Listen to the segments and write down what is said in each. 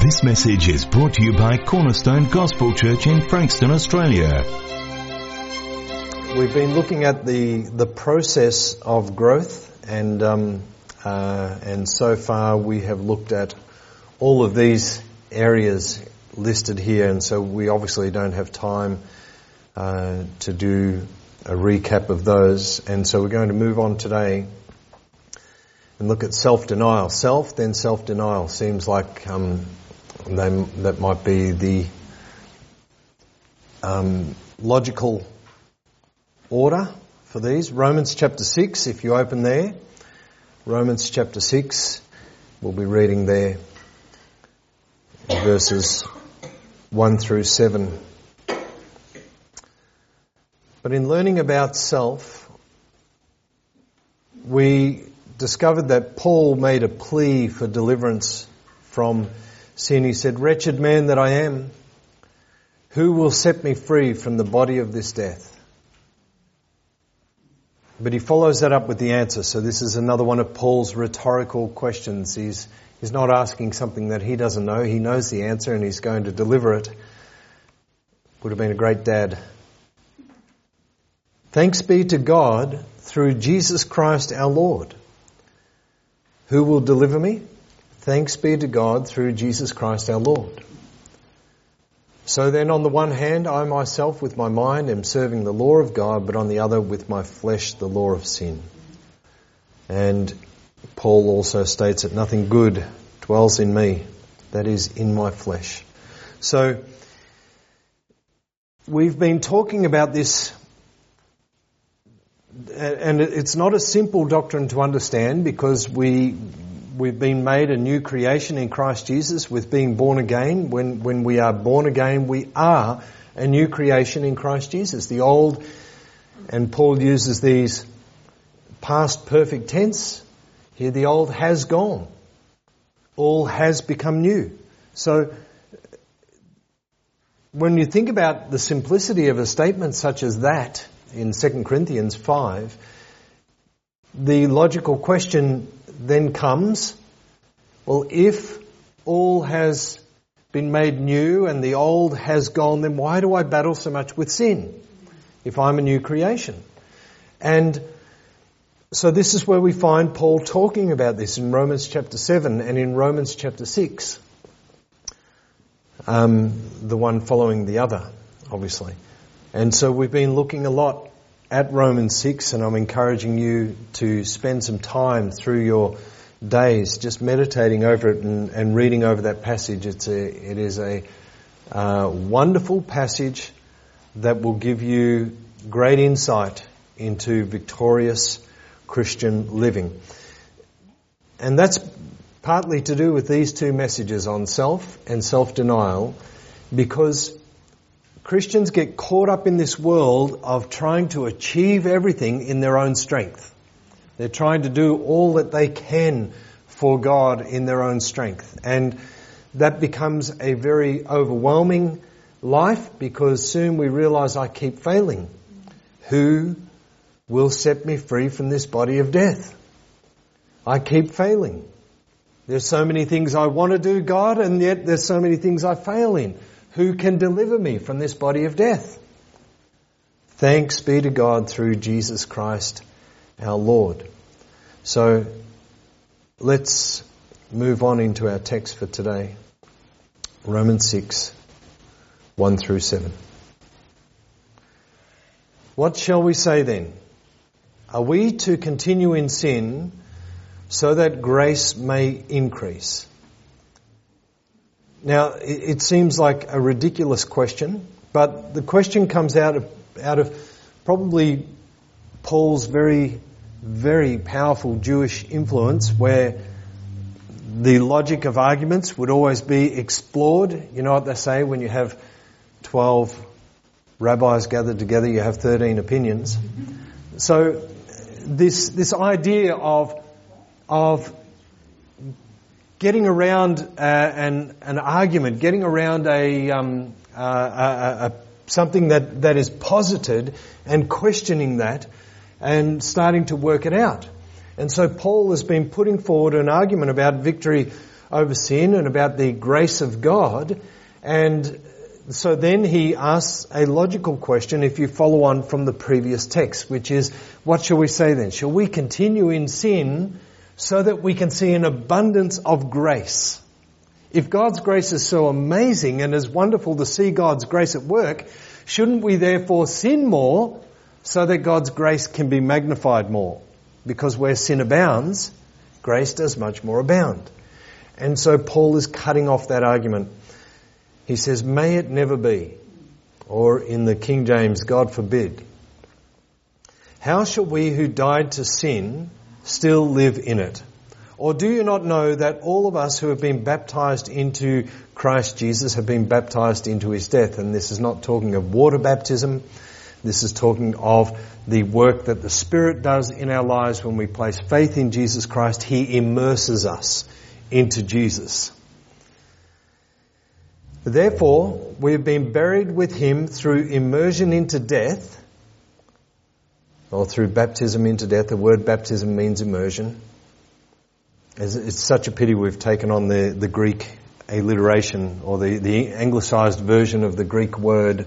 This message is brought to you by Cornerstone Gospel Church in Frankston, Australia. We've been looking at the the process of growth, and um, uh, and so far we have looked at all of these areas listed here, and so we obviously don't have time uh, to do a recap of those, and so we're going to move on today and look at self-denial. Self, then self-denial seems like um, they, that might be the um, logical order for these. Romans chapter 6, if you open there. Romans chapter 6, we'll be reading there verses 1 through 7. But in learning about self, we discovered that Paul made a plea for deliverance from sin. He said, Wretched man that I am, who will set me free from the body of this death? But he follows that up with the answer. So this is another one of Paul's rhetorical questions. He's, he's not asking something that he doesn't know. He knows the answer and he's going to deliver it. Would have been a great dad. Thanks be to God through Jesus Christ our Lord who will deliver me? Thanks be to God through Jesus Christ our Lord. So then on the one hand, I myself with my mind am serving the law of God, but on the other with my flesh the law of sin. And Paul also states that nothing good dwells in me, that is in my flesh. So we've been talking about this and it's not a simple doctrine to understand because we we've been made a new creation in Christ Jesus with being born again. When when we are born again, we are a new creation in Christ Jesus. The old, and Paul uses these past perfect tense. Here, the old has gone. All has become new. So, when you think about the simplicity of a statement such as that, in 2 Corinthians 5, the logical question then comes, well, if all has been made new and the old has gone, then why do I battle so much with sin if I'm a new creation? And so this is where we find Paul talking about this in Romans chapter 7 and in Romans chapter 6. Um, the one following the other, obviously. And so we've been looking a lot at Romans 6 and I'm encouraging you to spend some time through your days just meditating over it and, and reading over that passage. It's a, it is a uh, wonderful passage that will give you great insight into victorious Christian living. And that's partly to do with these two messages on self and self-denial because Christians get caught up in this world of trying to achieve everything in their own strength. They're trying to do all that they can for God in their own strength. And that becomes a very overwhelming life because soon we realize I keep failing. Who will set me free from this body of death? I keep failing. There's so many things I want to do, God, and yet there's so many things I fail in. Who can deliver me from this body of death? Thanks be to God through Jesus Christ our Lord. So let's move on into our text for today. Romans 6, 1 through 7. What shall we say then? Are we to continue in sin so that grace may increase? Now, it seems like a ridiculous question, but the question comes out of, out of probably Paul's very, very powerful Jewish influence where the logic of arguments would always be explored. You know what they say when you have 12 rabbis gathered together, you have 13 opinions. So this, this idea of, of getting around uh, an, an argument, getting around a, um, uh, a, a, something that, that is posited and questioning that and starting to work it out. And so Paul has been putting forward an argument about victory over sin and about the grace of God. And so then he asks a logical question if you follow on from the previous text, which is, what shall we say then? Shall we continue in sin so that we can see an abundance of grace? If God's grace is so amazing and is wonderful to see God's grace at work, shouldn't we therefore sin more so that God's grace can be magnified more? Because where sin abounds, grace does much more abound. And so Paul is cutting off that argument. He says, may it never be. Or in the King James, God forbid. How shall we who died to sin still live in it? Or do you not know that all of us who have been baptized into Christ Jesus have been baptized into his death? And this is not talking of water baptism. This is talking of the work that the Spirit does in our lives when we place faith in Jesus Christ. He immerses us into Jesus. Therefore, we have been buried with him through immersion into death, or through baptism into death. The word baptism means immersion. It's such a pity we've taken on the, the Greek alliteration or the, the anglicized version of the Greek word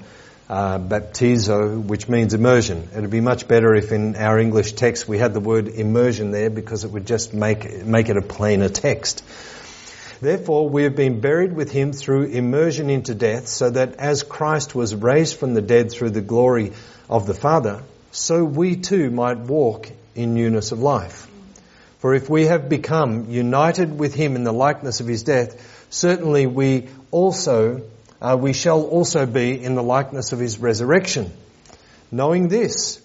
uh, baptizo, which means immersion. It would be much better if in our English text we had the word immersion there because it would just make, make it a plainer text. Therefore, we have been buried with him through immersion into death, so that as Christ was raised from the dead through the glory of the Father, so we too might walk in newness of life. For if we have become united with him in the likeness of his death, certainly we also, uh, we shall also be in the likeness of his resurrection. Knowing this,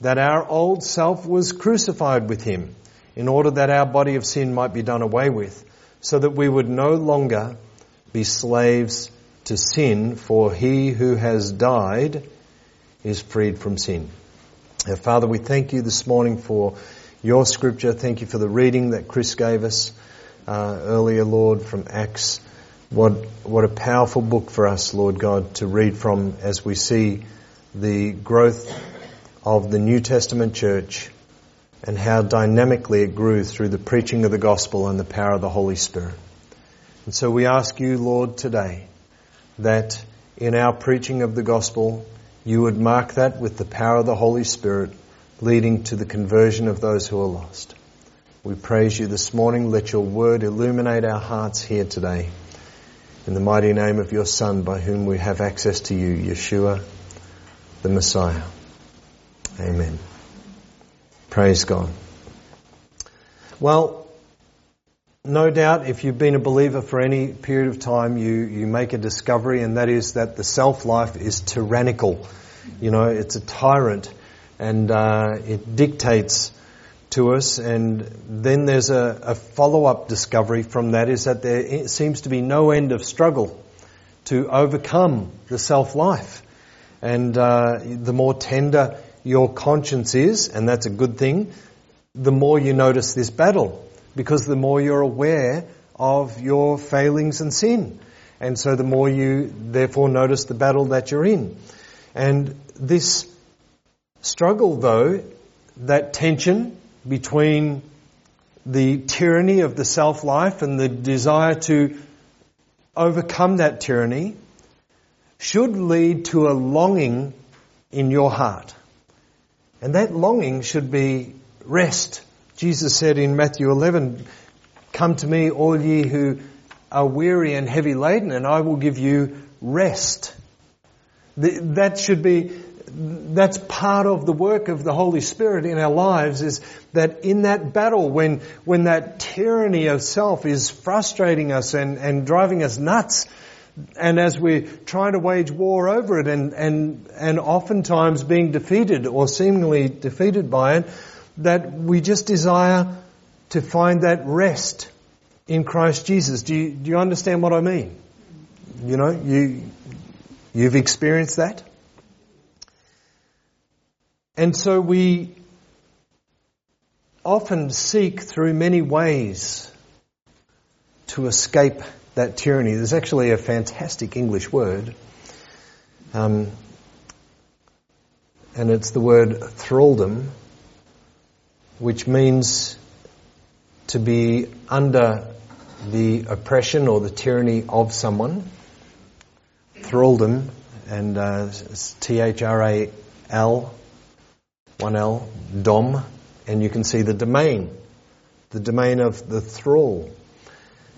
that our old self was crucified with him, in order that our body of sin might be done away with, so that we would no longer be slaves to sin, for he who has died is freed from sin. Now, Father, we thank you this morning for your scripture. Thank you for the reading that Chris gave us uh, earlier, Lord, from Acts. What what a powerful book for us, Lord God, to read from as we see the growth of the New Testament church and how dynamically it grew through the preaching of the gospel and the power of the Holy Spirit. And so we ask you, Lord, today that in our preaching of the gospel, you would mark that with the power of the Holy Spirit leading to the conversion of those who are lost. We praise you this morning. Let your word illuminate our hearts here today. In the mighty name of your Son, by whom we have access to you, Yeshua, the Messiah. Amen. Praise God. Well, no doubt if you've been a believer for any period of time, you, you make a discovery, and that is that the self life is tyrannical. You know, it's a tyrant and uh, it dictates to us. And then there's a, a follow-up discovery from that is that there seems to be no end of struggle to overcome the self-life. And uh, the more tender your conscience is, and that's a good thing, the more you notice this battle, because the more you're aware of your failings and sin. And so the more you therefore notice the battle that you're in. And this struggle, though, that tension between the tyranny of the self life and the desire to overcome that tyranny should lead to a longing in your heart. And that longing should be rest. Jesus said in Matthew 11, Come to me, all ye who are weary and heavy laden, and I will give you rest. That should be that's part of the work of the Holy Spirit in our lives is that in that battle when, when that tyranny of self is frustrating us and, and driving us nuts, and as we're trying to wage war over it and, and, and oftentimes being defeated or seemingly defeated by it, that we just desire to find that rest in Christ Jesus. Do you, do you understand what I mean? You know, you, you've experienced that? And so we often seek through many ways to escape that tyranny. There's actually a fantastic English word, um, and it's the word thraldom, which means to be under the oppression or the tyranny of someone, thraldom, and uh, T-H-R-A-L, one L, dom, and you can see the domain, the domain of the thrall.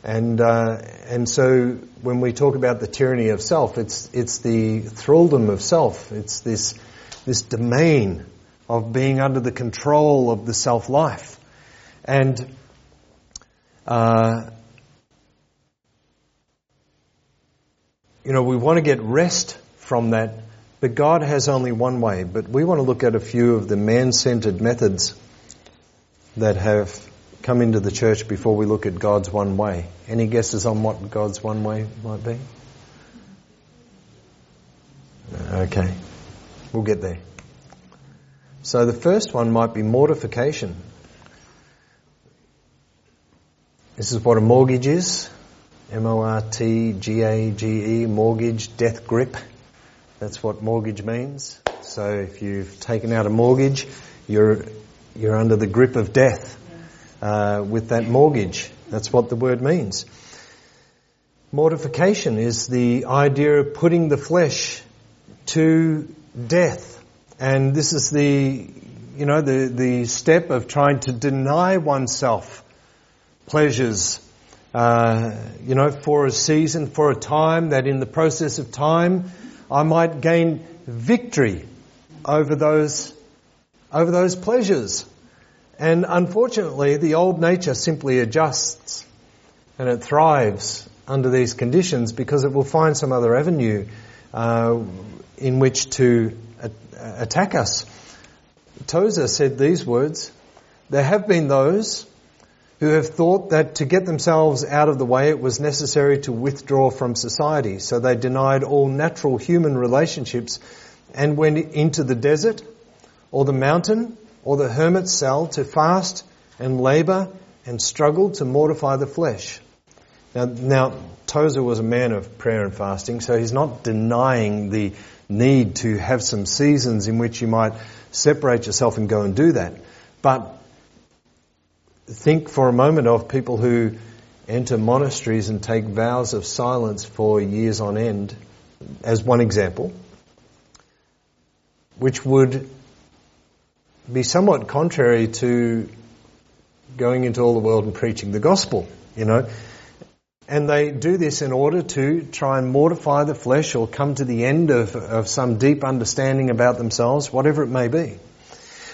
And uh, and so when we talk about the tyranny of self, it's it's the thraldom of self. It's this this domain of being under the control of the self life, and uh, you know we want to get rest from that, but God has only one way. But we want to look at a few of the man-centered methods that have come into the church before we look at God's one way. Any guesses on what God's one way might be? Okay, we'll get there. So the first one might be mortification. This is what a mortgage is. M-O-R-T-G-A-G-E, mortgage, death grip. That's what mortgage means. So if you've taken out a mortgage, you're, you're under the grip of death uh, with that mortgage. That's what the word means. Mortification is the idea of putting the flesh to death. And this is the, you know, the, the step of trying to deny oneself pleasures, uh, you know, for a season, for a time, that in the process of time, I might gain victory over those, over those pleasures. And unfortunately, the old nature simply adjusts and it thrives under these conditions because it will find some other avenue uh, in which to a- attack us. Tozer said these words, there have been those who have thought that to get themselves out of the way it was necessary to withdraw from society. So they denied all natural human relationships and went into the desert or the mountain or the hermit's cell to fast and labour and struggle to mortify the flesh. Now, now, Tozer was a man of prayer and fasting, so he's not denying the need to have some seasons in which you might separate yourself and go and do that. But think for a moment of people who enter monasteries and take vows of silence for years on end, as one example, which would be somewhat contrary to going into all the world and preaching the gospel, you know. And they do this in order to try and mortify the flesh or come to the end of, of some deep understanding about themselves, whatever it may be.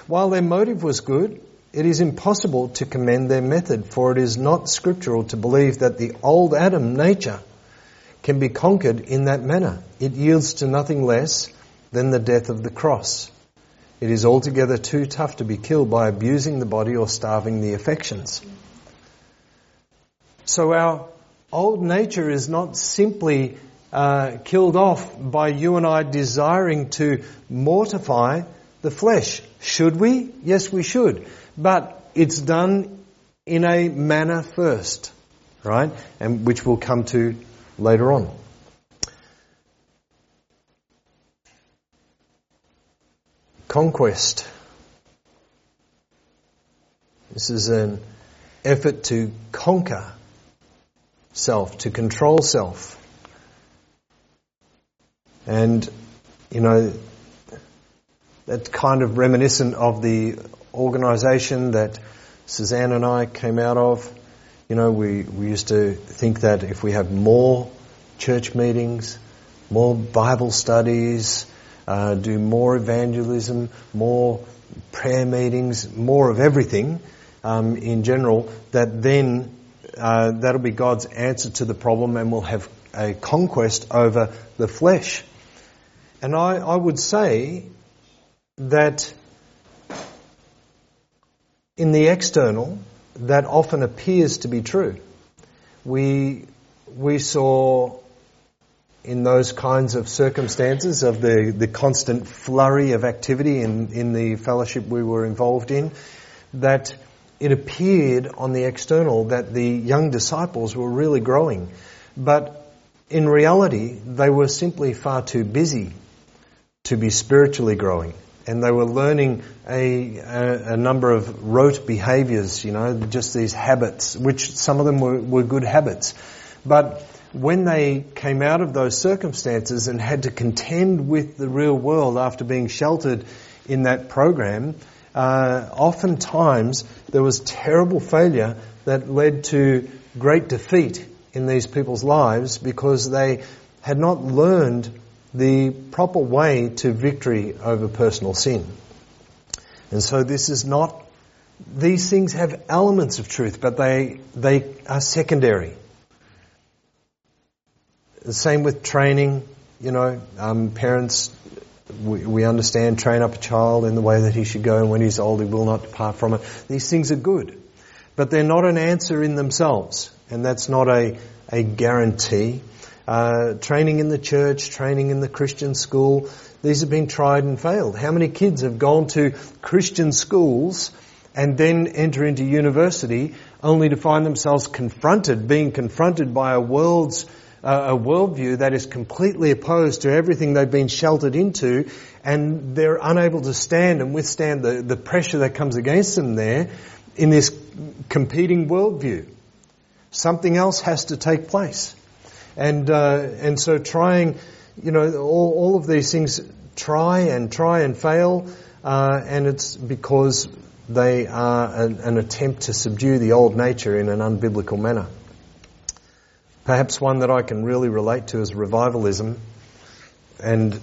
While their motive was good, it is impossible to commend their method, for it is not scriptural to believe that the old Adam nature can be conquered in that manner. It yields to nothing less than the death of the cross. It is altogether too tough to be killed by abusing the body or starving the affections. So our old nature is not simply uh, killed off by you and I desiring to mortify the flesh. Should we? Yes, we should. But it's done in a manner first, right? And which we'll come to later on. Conquest. This is an effort to conquer self, to control self. And, you know, that's kind of reminiscent of the organisation that Suzanne and I came out of. You know, we, we used to think that if we have more church meetings, more Bible studies, uh, do more evangelism, more prayer meetings, more of everything um, in general, that then uh, that'll be God's answer to the problem and we'll have a conquest over the flesh. And I, I would say that in the external, that often appears to be true. We, we saw in those kinds of circumstances of the, the constant flurry of activity in, in the fellowship we were involved in, that it appeared on the external that the young disciples were really growing. But in reality, they were simply far too busy to be spiritually growing. And they were learning a, a, a, number of rote behaviors, you know, just these habits, which some of them were, were good habits. But when they came out of those circumstances and had to contend with the real world after being sheltered in that program, uh, oftentimes there was terrible failure that led to great defeat in these people's lives because they had not learned the proper way to victory over personal sin. And so this is not, these things have elements of truth, but they, they are secondary. The same with training, you know, um, parents, we, we understand train up a child in the way that he should go and when he's old he will not depart from it. These things are good. But they're not an answer in themselves. And that's not a, a guarantee. Uh, training in the church, training in the Christian school, these have been tried and failed. How many kids have gone to Christian schools and then enter into university only to find themselves confronted, being confronted by a world's uh, a worldview that is completely opposed to everything they've been sheltered into, and they're unable to stand and withstand the, the pressure that comes against them there in this competing worldview. Something else has to take place. And, uh, and so trying, you know, all, all of these things try and try and fail, uh, and it's because they are an, an, attempt to subdue the old nature in an unbiblical manner. Perhaps one that I can really relate to is revivalism, and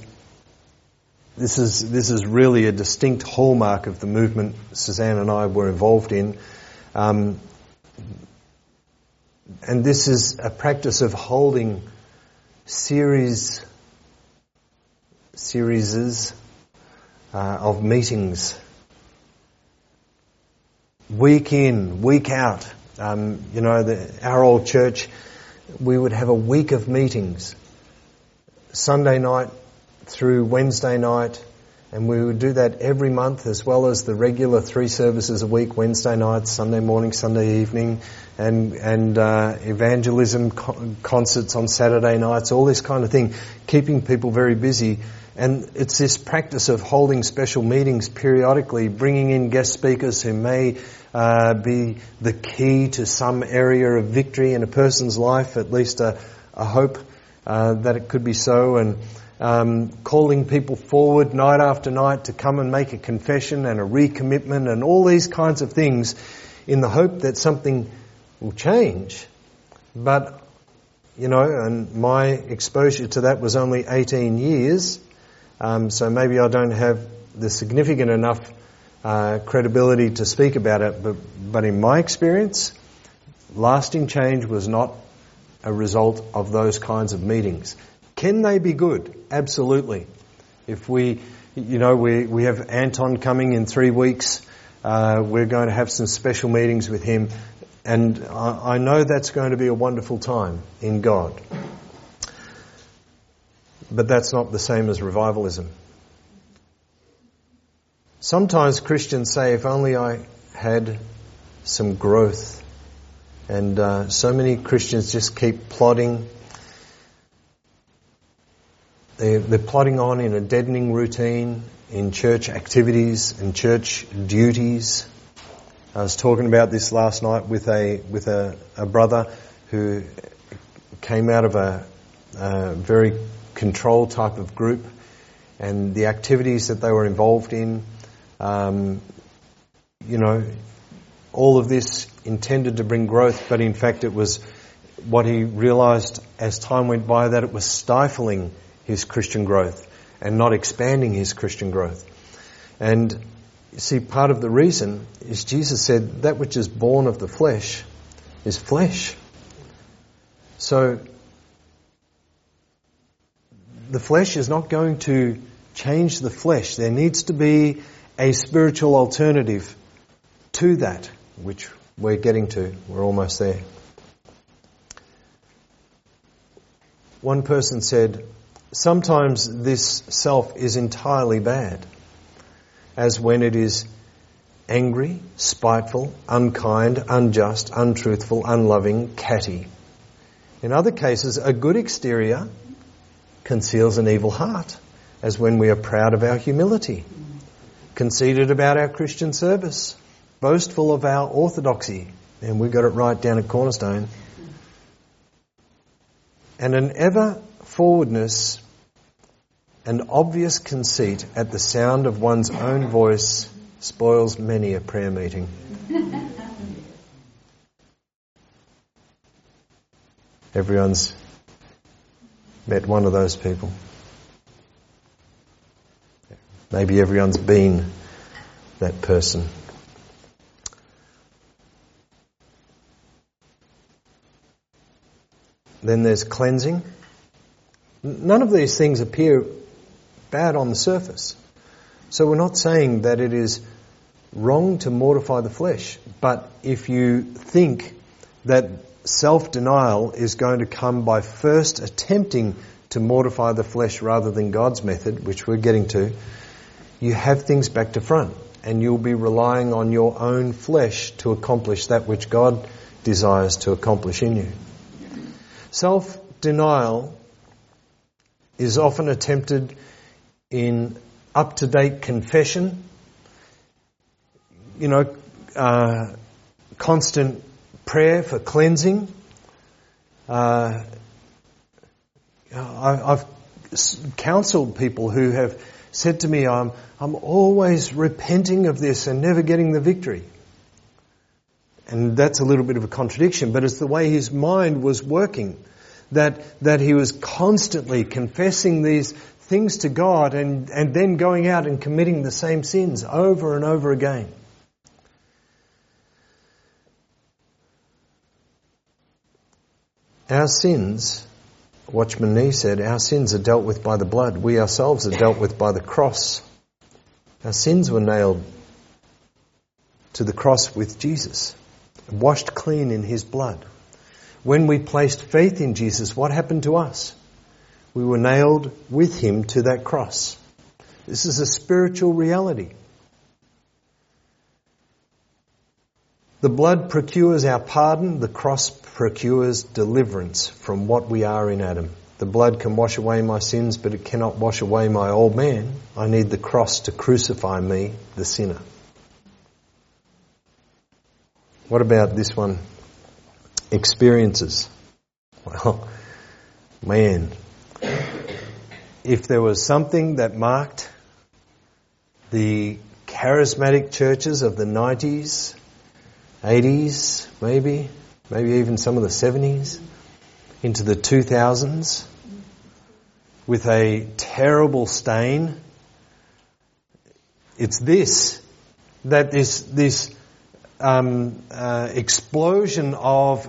this is this is really a distinct hallmark of the movement Suzanne and I were involved in. Um, and this is a practice of holding series, series uh, of meetings, week in, week out. Um, you know, the, our old church, we would have a week of meetings, Sunday night through Wednesday night, and we would do that every month as well as the regular three services a week, Wednesday night, Sunday morning, Sunday evening, and, and uh, evangelism co- concerts on Saturday nights, all this kind of thing, keeping people very busy. And it's this practice of holding special meetings periodically, bringing in guest speakers who may uh, be the key to some area of victory in a person's life, at least a, a hope uh, that it could be so, and um, calling people forward night after night to come and make a confession and a recommitment and all these kinds of things in the hope that something will change. But, you know, and my exposure to that was only 18 years, um, so maybe I don't have the significant enough uh, credibility to speak about it, but, but in my experience, lasting change was not a result of those kinds of meetings. Can they be good? Absolutely. If we, you know, we, we have Anton coming in three weeks, uh, we're going to have some special meetings with him, and I, I know that's going to be a wonderful time in God. But that's not the same as revivalism. Sometimes Christians say, if only I had some growth. And uh, so many Christians just keep plodding they're, they're plodding on in a deadening routine in church activities and church duties. I was talking about this last night with a with a, a brother who came out of a, a, very controlled type of group, and the activities that they were involved in. Um, you know, all of this intended to bring growth, but in fact, it was what he realised as time went by that it was stifling his Christian growth and not expanding his Christian growth. And you see, part of the reason is Jesus said, that which is born of the flesh is flesh. So, the flesh is not going to change the flesh. There needs to be a spiritual alternative to that, which we're getting to. We're almost there. One person said, sometimes this self is entirely bad, as when it is angry, spiteful, unkind, unjust, untruthful, unloving, catty. In other cases, a good exterior conceals an evil heart, as when we are proud of our humility, conceited about our Christian service, boastful of our orthodoxy, and we got it right down at Cornerstone, and an ever forwardness an obvious conceit at the sound of one's own voice spoils many a prayer meeting. Everyone's met one of those people. Maybe everyone's been that person. Then there's cleansing. None of these things appear bad on the surface. So we're not saying that it is wrong to mortify the flesh, but if you think that self-denial is going to come by first attempting to mortify the flesh rather than God's method, which we're getting to, you have things back to front and you'll be relying on your own flesh to accomplish that which God desires to accomplish in you. Self-denial is often attempted in up-to-date confession, you know, uh, constant prayer for cleansing. Uh, I, have counseled people who have said to me, I'm, I'm always repenting of this and never getting the victory. And that's a little bit of a contradiction, but it's the way his mind was working. That, that he was constantly confessing these things to God and, and then going out and committing the same sins over and over again. Our sins, Watchman Nee said, our sins are dealt with by the blood. We ourselves are dealt with by the cross. Our sins were nailed to the cross with Jesus, washed clean in His blood. When we placed faith in Jesus, what happened to us? We were nailed with Him to that cross. This is a spiritual reality. The blood procures our pardon, the cross procures deliverance from what we are in Adam. The blood can wash away my sins, but it cannot wash away my old man. I need the cross to crucify me, the sinner. What about this one? Experiences. Well, man, if there was something that marked the charismatic churches of the 90s 80s, maybe, maybe even some of the 70s, into the 2000s, with a terrible stain. It's this, that this, this um, uh, explosion of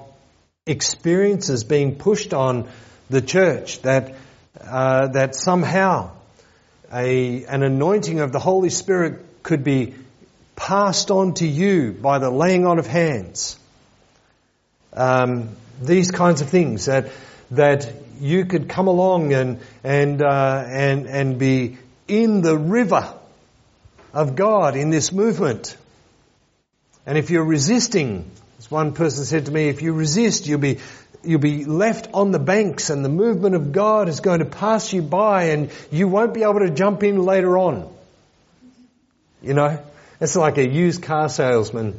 experiences being pushed on the church, that, uh, that somehow a, an anointing of the Holy Spirit could be passed on to you by the laying on of hands. Um, these kinds of things that that you could come along and and uh, and and be in the river of God in this movement. And if you're resisting, as one person said to me, if you resist, you'll be you'll be left on the banks and the movement of God is going to pass you by and you won't be able to jump in later on. You know? It's like a used car salesman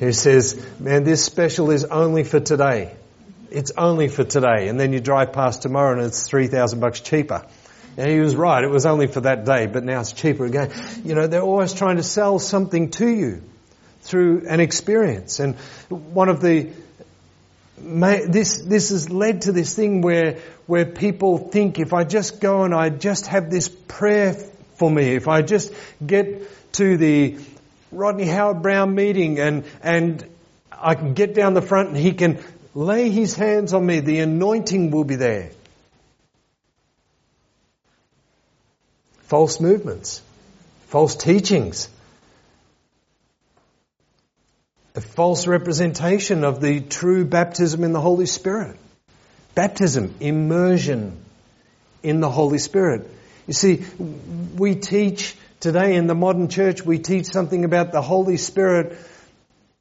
who says, man, this special is only for today. It's only for today. And then you drive past tomorrow and it's 3,000 bucks cheaper. And he was right. It was only for that day, but now it's cheaper again. You know, they're always trying to sell something to you through an experience. And one of the, this, this has led to this thing where, where people think if I just go and I just have this prayer for me, if I just get to the Rodney Howard-Browne meeting and, and I can get down the front and he can lay his hands on me. The anointing will be there. False movements, false teachings, a false representation of the true baptism in the Holy Spirit. Baptism, immersion in the Holy Spirit. You see, we teach Today in the modern church, we teach something about the Holy Spirit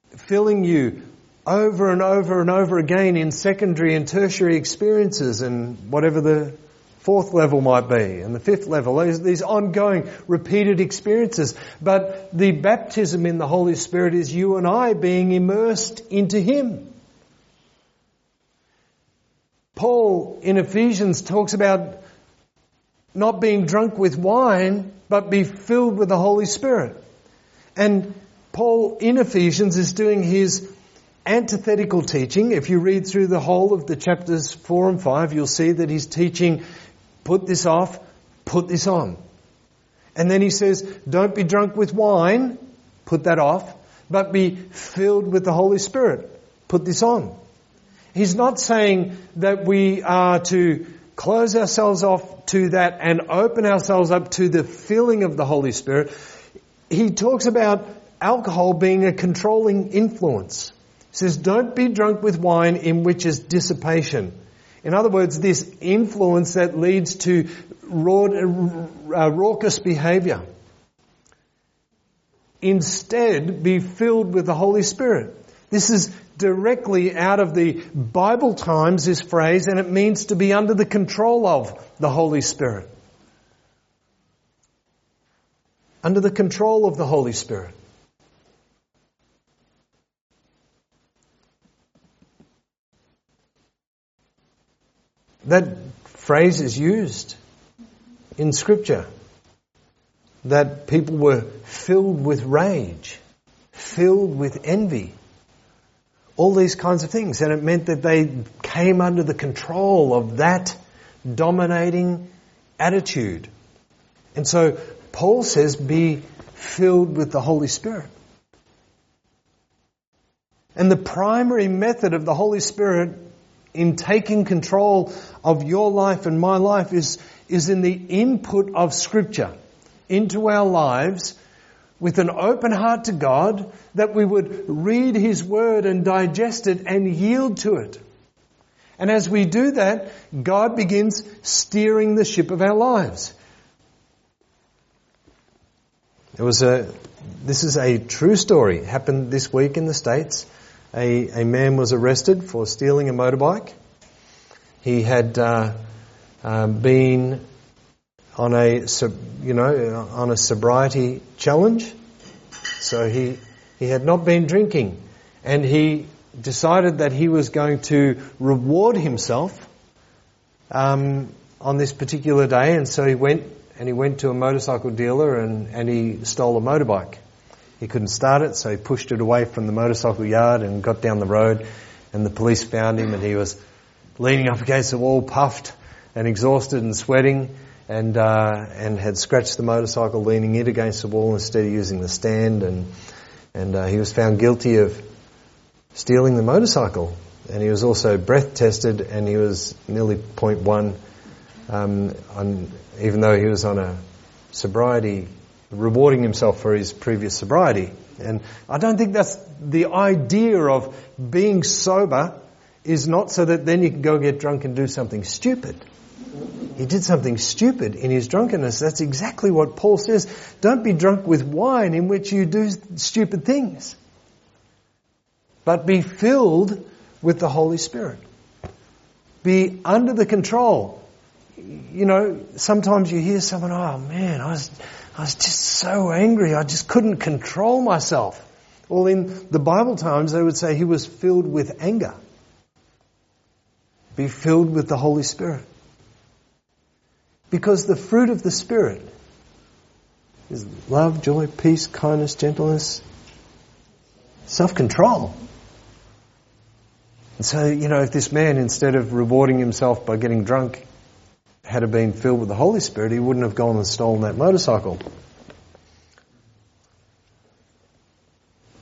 filling you over and over and over again in secondary and tertiary experiences and whatever the fourth level might be, and the fifth level, these, these ongoing, repeated experiences. But the baptism in the Holy Spirit is you and I being immersed into Him. Paul in Ephesians talks about not being drunk with wine, but be filled with the Holy Spirit. And Paul in Ephesians is doing his antithetical teaching. If you read through the whole of the chapters 4 and 5, you'll see that he's teaching put this off, put this on. And then he says, don't be drunk with wine, put that off, but be filled with the Holy Spirit, put this on. He's not saying that we are to close ourselves off to that and open ourselves up to the filling of the Holy Spirit. He talks about alcohol being a controlling influence. He says, don't be drunk with wine in which is dissipation. In other words, this influence that leads to uh, raucous behavior. Instead, be filled with the Holy Spirit. This is directly out of the Bible times, this phrase, and it means to be under the control of the Holy Spirit. Under the control of the Holy Spirit. That phrase is used in scripture. That people were filled with rage, filled with envy, all these kinds of things. And it meant that they came under the control of that dominating attitude. And so Paul says, be filled with the Holy Spirit. And the primary method of the Holy Spirit in taking control of your life and my life is, is in the input of Scripture into our lives with an open heart to God, that we would read His Word and digest it and yield to it. And as we do that, God begins steering the ship of our lives. It was a, this is a true story. It happened this week in the States. A, a man was arrested for stealing a motorbike. He had uh, uh, been on a, you know, on a sobriety challenge. So he, he had not been drinking and he decided that he was going to reward himself um, on this particular day and so he went and he went to a motorcycle dealer and, and he stole a motorbike. He couldn't start it so he pushed it away from the motorcycle yard and got down the road and the police found him and he was leaning up against the wall puffed and exhausted and sweating and uh, and had scratched the motorcycle leaning it against the wall instead of using the stand and and uh, he was found guilty of stealing the motorcycle. And he was also breath tested and he was nearly 0.1 um, on, even though he was on a sobriety rewarding himself for his previous sobriety and I don't think that's the idea of being sober is not so that then you can go get drunk and do something stupid he did something stupid in his drunkenness. That's exactly what Paul says. Don't be drunk with wine in which you do stupid things. But be filled with the Holy Spirit. Be under the control. You know, sometimes you hear someone, oh man, I was, I was just so angry, I just couldn't control myself. Well, in the Bible times, they would say he was filled with anger. Be filled with the Holy Spirit. Because the fruit of the Spirit is love, joy, peace, kindness, gentleness, self-control. And so, you know, if this man, instead of rewarding himself by getting drunk, had it been filled with the Holy Spirit, he wouldn't have gone and stolen that motorcycle.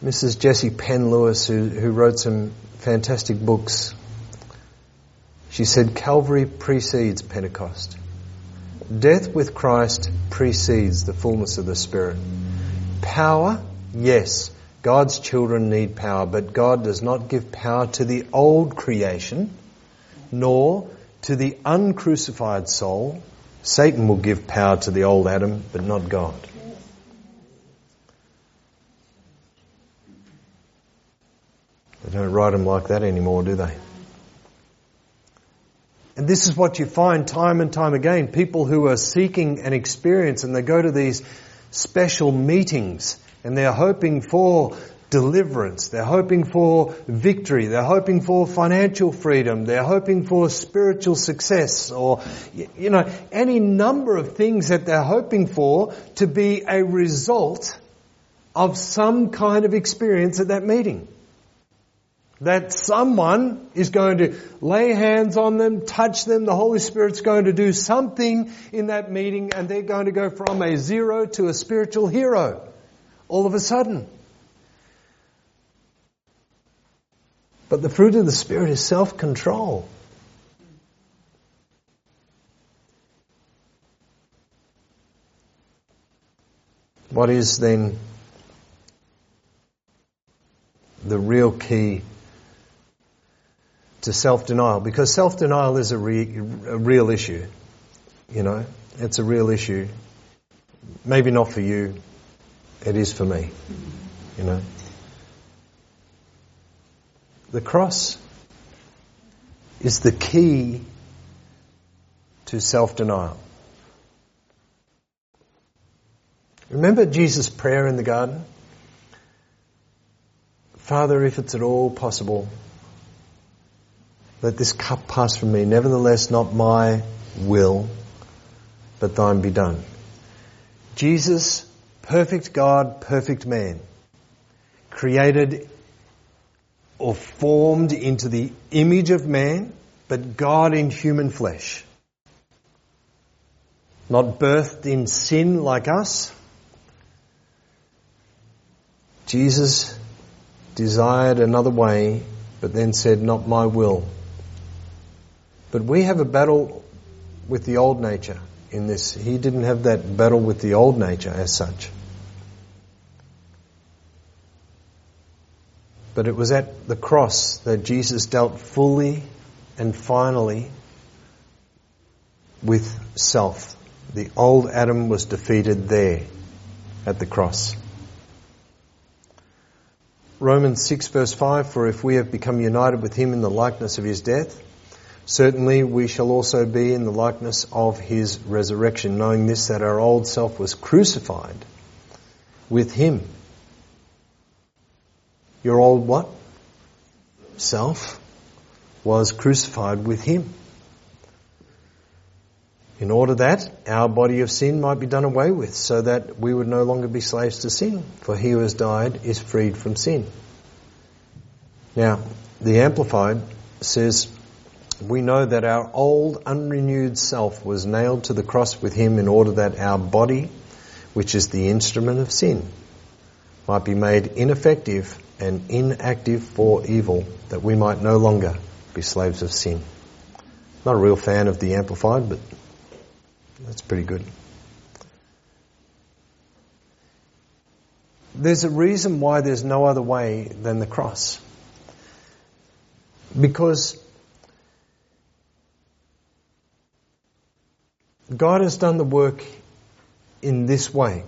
Mrs. Jessie Penn-Lewis, who, who wrote some fantastic books, she said Calvary precedes Pentecost. Death with Christ precedes the fullness of the Spirit. Power, yes, God's children need power, but God does not give power to the old creation, nor to the uncrucified soul. Satan will give power to the old Adam, but not God. They don't write them like that anymore, do they? And this is what you find time and time again. People who are seeking an experience and they go to these special meetings and they're hoping for deliverance. They're hoping for victory. They're hoping for financial freedom. They're hoping for spiritual success or, you know, any number of things that they're hoping for to be a result of some kind of experience at that meeting. That someone is going to lay hands on them, touch them, the Holy Spirit's going to do something in that meeting and they're going to go from a zero to a spiritual hero all of a sudden. But the fruit of the Spirit is self-control. What is then the real key to self-denial? Because self-denial is a, re- a real issue. You know, it's a real issue. Maybe not for you. It is for me. You know. The cross is the key to self-denial. Remember Jesus' prayer in the garden? Father, if it's at all possible, let this cup pass from me. Nevertheless, not my will, but thine be done. Jesus, perfect God, perfect man, created or formed into the image of man, but God in human flesh. Not birthed in sin like us. Jesus desired another way, but then said, Not my will. But we have a battle with the old nature in this. He didn't have that battle with the old nature as such. But it was at the cross that Jesus dealt fully and finally with self. The old Adam was defeated there at the cross. Romans 6 verse 5, for if we have become united with him in the likeness of his death, certainly we shall also be in the likeness of his resurrection, knowing this that our old self was crucified with him your old what? Self was crucified with him. In order that our body of sin might be done away with, so that we would no longer be slaves to sin. For he who has died is freed from sin. Now, the Amplified says, we know that our old unrenewed self was nailed to the cross with him in order that our body, which is the instrument of sin, might be made ineffective and inactive for evil, that we might no longer be slaves of sin. Not a real fan of the Amplified, but that's pretty good. There's a reason why there's no other way than the cross. Because God has done the work in this way.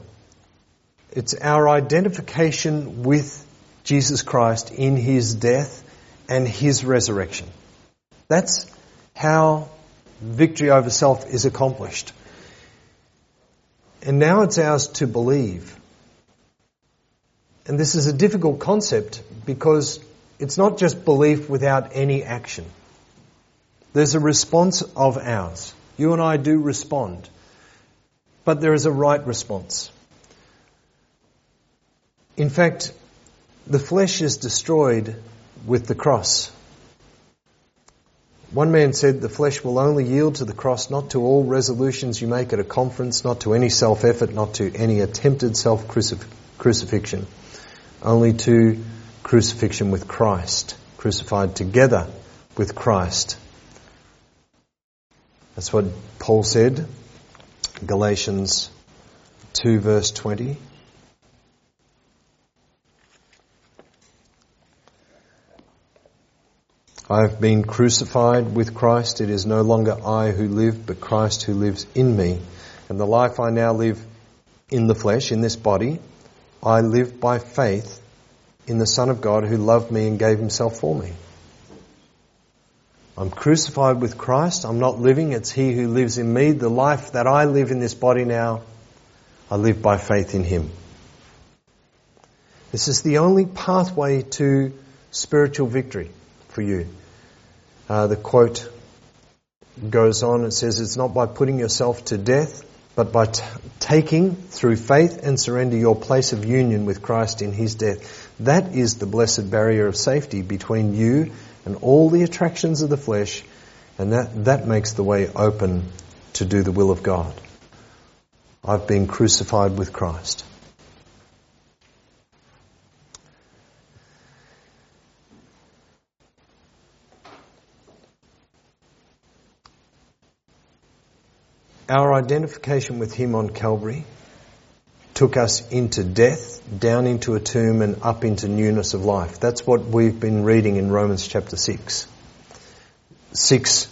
It's our identification with Jesus Christ in his death and his resurrection. That's how victory over self is accomplished. And now it's ours to believe. And this is a difficult concept because it's not just belief without any action. There's a response of ours. You and I do respond. But there is a right response. In fact, the flesh is destroyed with the cross. One man said the flesh will only yield to the cross, not to all resolutions you make at a conference, not to any self-effort, not to any attempted self-crucifixion, only to crucifixion with Christ, crucified together with Christ. That's what Paul said, Galatians 2 verse 20. I have been crucified with Christ. It is no longer I who live, but Christ who lives in me. And the life I now live in the flesh, in this body, I live by faith in the Son of God who loved me and gave himself for me. I'm crucified with Christ. I'm not living. It's He who lives in me. The life that I live in this body now, I live by faith in Him. This is the only pathway to spiritual victory for you. Uh, the quote goes on, it says, It's not by putting yourself to death, but by t- taking through faith and surrender your place of union with Christ in His death. That is the blessed barrier of safety between you and all the attractions of the flesh, and that, that makes the way open to do the will of God. I've been crucified with Christ. Our identification with Him on Calvary took us into death, down into a tomb, and up into newness of life. That's what we've been reading in Romans chapter 6. 6,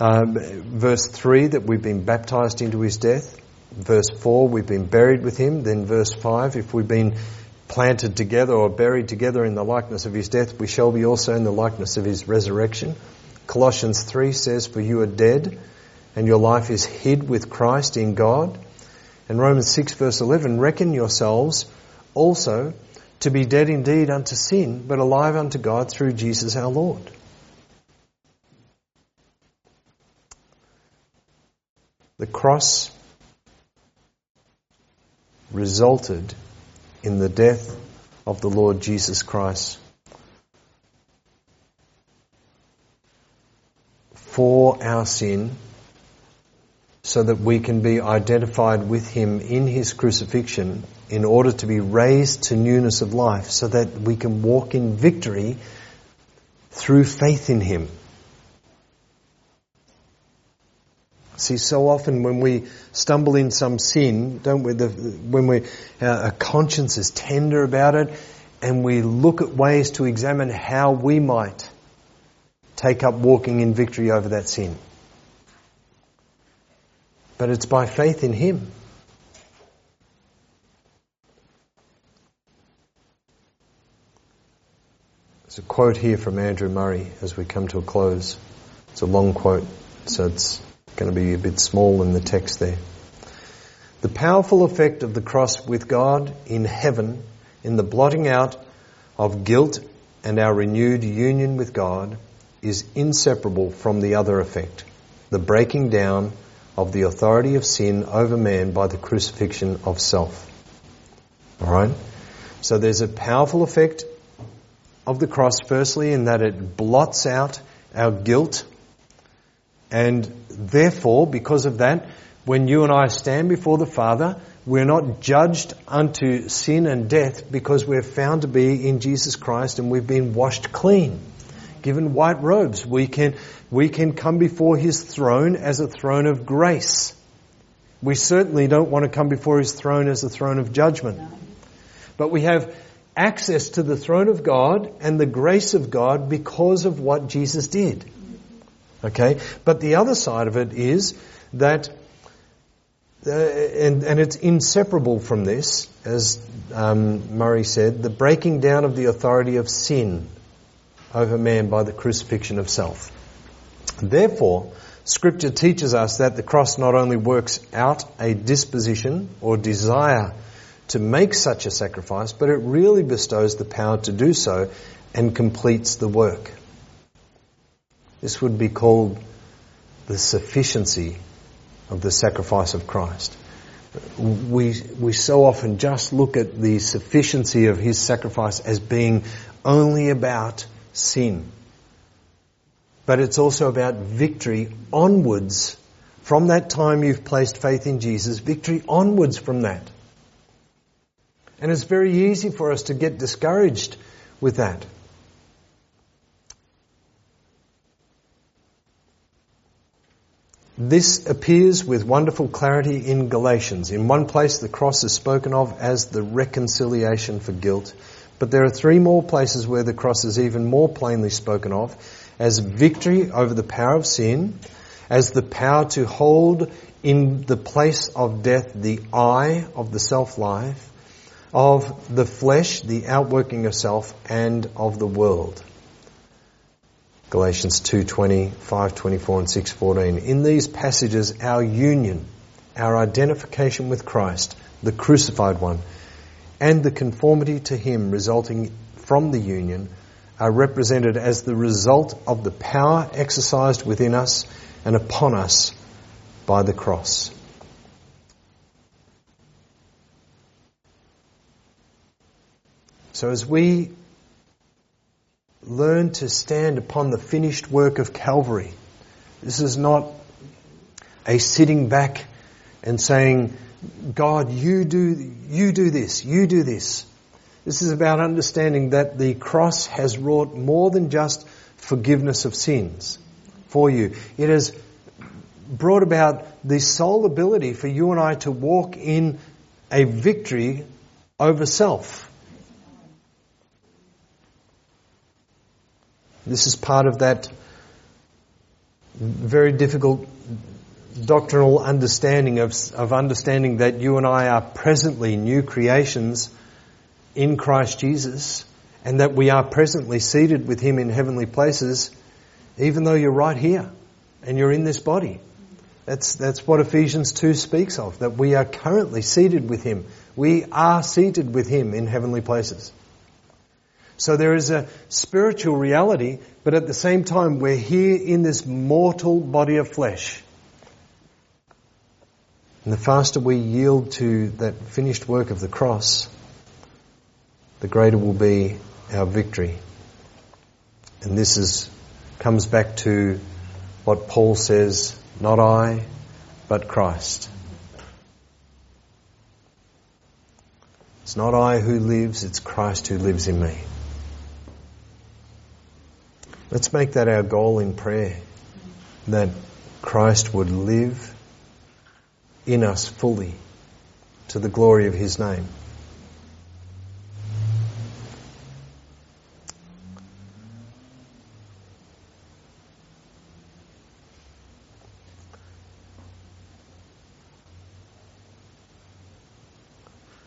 um, verse 3, that we've been baptized into His death. Verse 4, we've been buried with Him. Then verse 5, if we've been planted together or buried together in the likeness of His death, we shall be also in the likeness of His resurrection. Colossians 3 says, For you are dead and your life is hid with Christ in God. And Romans 6 verse 11, reckon yourselves also to be dead indeed unto sin, but alive unto God through Jesus our Lord. The cross resulted in the death of the Lord Jesus Christ for our sin so that we can be identified with Him in His crucifixion in order to be raised to newness of life so that we can walk in victory through faith in Him. See, so often when we stumble in some sin, don't we, the, when we, uh, our conscience is tender about it, and we look at ways to examine how we might take up walking in victory over that sin but it's by faith in Him. There's a quote here from Andrew Murray as we come to a close. It's a long quote, so it's going to be a bit small in the text there. The powerful effect of the cross with God in heaven, in the blotting out of guilt and our renewed union with God, is inseparable from the other effect, the breaking down of the authority of sin over man by the crucifixion of self. Alright? So there's a powerful effect of the cross, firstly, in that it blots out our guilt. And therefore, because of that, when you and I stand before the Father, we're not judged unto sin and death because we're found to be in Jesus Christ and we've been washed clean given white robes. We can, we can come before His throne as a throne of grace. We certainly don't want to come before His throne as a throne of judgment. But we have access to the throne of God and the grace of God because of what Jesus did. Okay? But the other side of it is that, uh, and, and it's inseparable from this, as um, Murray said, the breaking down of the authority of sin over man by the crucifixion of self. Therefore, Scripture teaches us that the cross not only works out a disposition or desire to make such a sacrifice, but it really bestows the power to do so and completes the work. This would be called the sufficiency of the sacrifice of Christ. We, we so often just look at the sufficiency of His sacrifice as being only about sin. But it's also about victory onwards. From that time you've placed faith in Jesus, victory onwards from that. And it's very easy for us to get discouraged with that. This appears with wonderful clarity in Galatians. In one place, the cross is spoken of as the reconciliation for guilt. But there are three more places where the cross is even more plainly spoken of as victory over the power of sin, as the power to hold in the place of death the I of the self-life, of the flesh, the outworking of self, and of the world. Galatians 2:20, 5:24 and 6:14. In these passages our union, our identification with Christ, the crucified one, and the conformity to him resulting from the union are represented as the result of the power exercised within us and upon us by the cross. So as we learn to stand upon the finished work of Calvary, this is not a sitting back and saying, God, you do, you do this, you do this. This is about understanding that the cross has wrought more than just forgiveness of sins for you. It has brought about the sole ability for you and I to walk in a victory over self. This is part of that very difficult doctrinal understanding of, of understanding that you and I are presently new creations in Christ Jesus and that we are presently seated with Him in heavenly places, even though you're right here and you're in this body. That's, that's what Ephesians 2 speaks of, that we are currently seated with Him. We are seated with Him in heavenly places. So there is a spiritual reality, but at the same time we're here in this mortal body of flesh. And the faster we yield to that finished work of the cross, the greater will be our victory. And this is, comes back to what Paul says, not I, but Christ. It's not I who lives, it's Christ who lives in me. Let's make that our goal in prayer, that Christ would live in us fully to the glory of His name.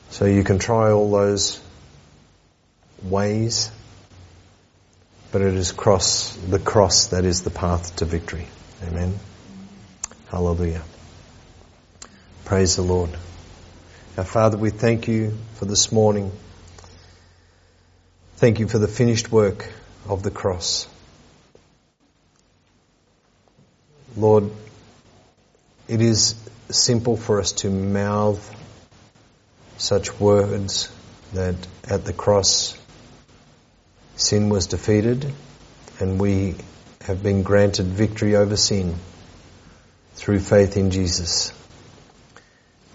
So you can try all those ways, but it is cross, the cross that is the path to victory. Amen. Hallelujah. Praise the Lord. Our Father, we thank you for this morning. Thank you for the finished work of the cross. Lord, it is simple for us to mouth such words that at the cross sin was defeated and we have been granted victory over sin through faith in Jesus.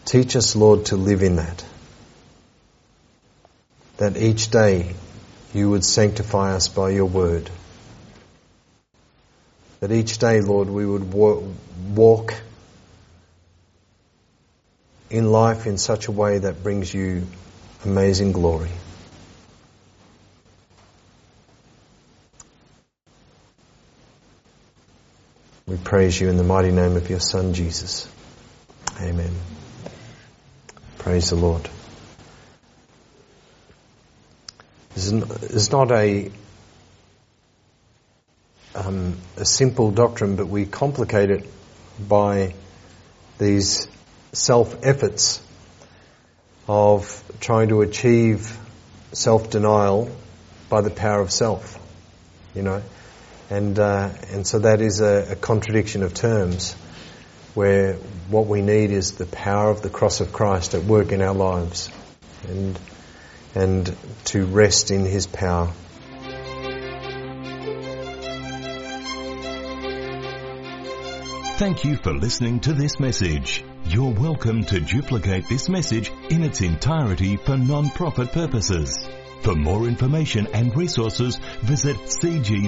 Teach us, Lord, to live in that. That each day you would sanctify us by your word. That each day, Lord, we would walk in life in such a way that brings you amazing glory. We praise you in the mighty name of your Son, Jesus. Amen. Praise the Lord. It's not a, um, a simple doctrine, but we complicate it by these self efforts of trying to achieve self denial by the power of self, you know, and uh, and so that is a, a, contradiction of terms, where what we need is the power of the cross of Christ at work in our lives, and and to rest in His power. Thank you for listening to this message. You're welcome to duplicate this message in its entirety for non-profit purposes. For more information and resources, visit cgc.org.au.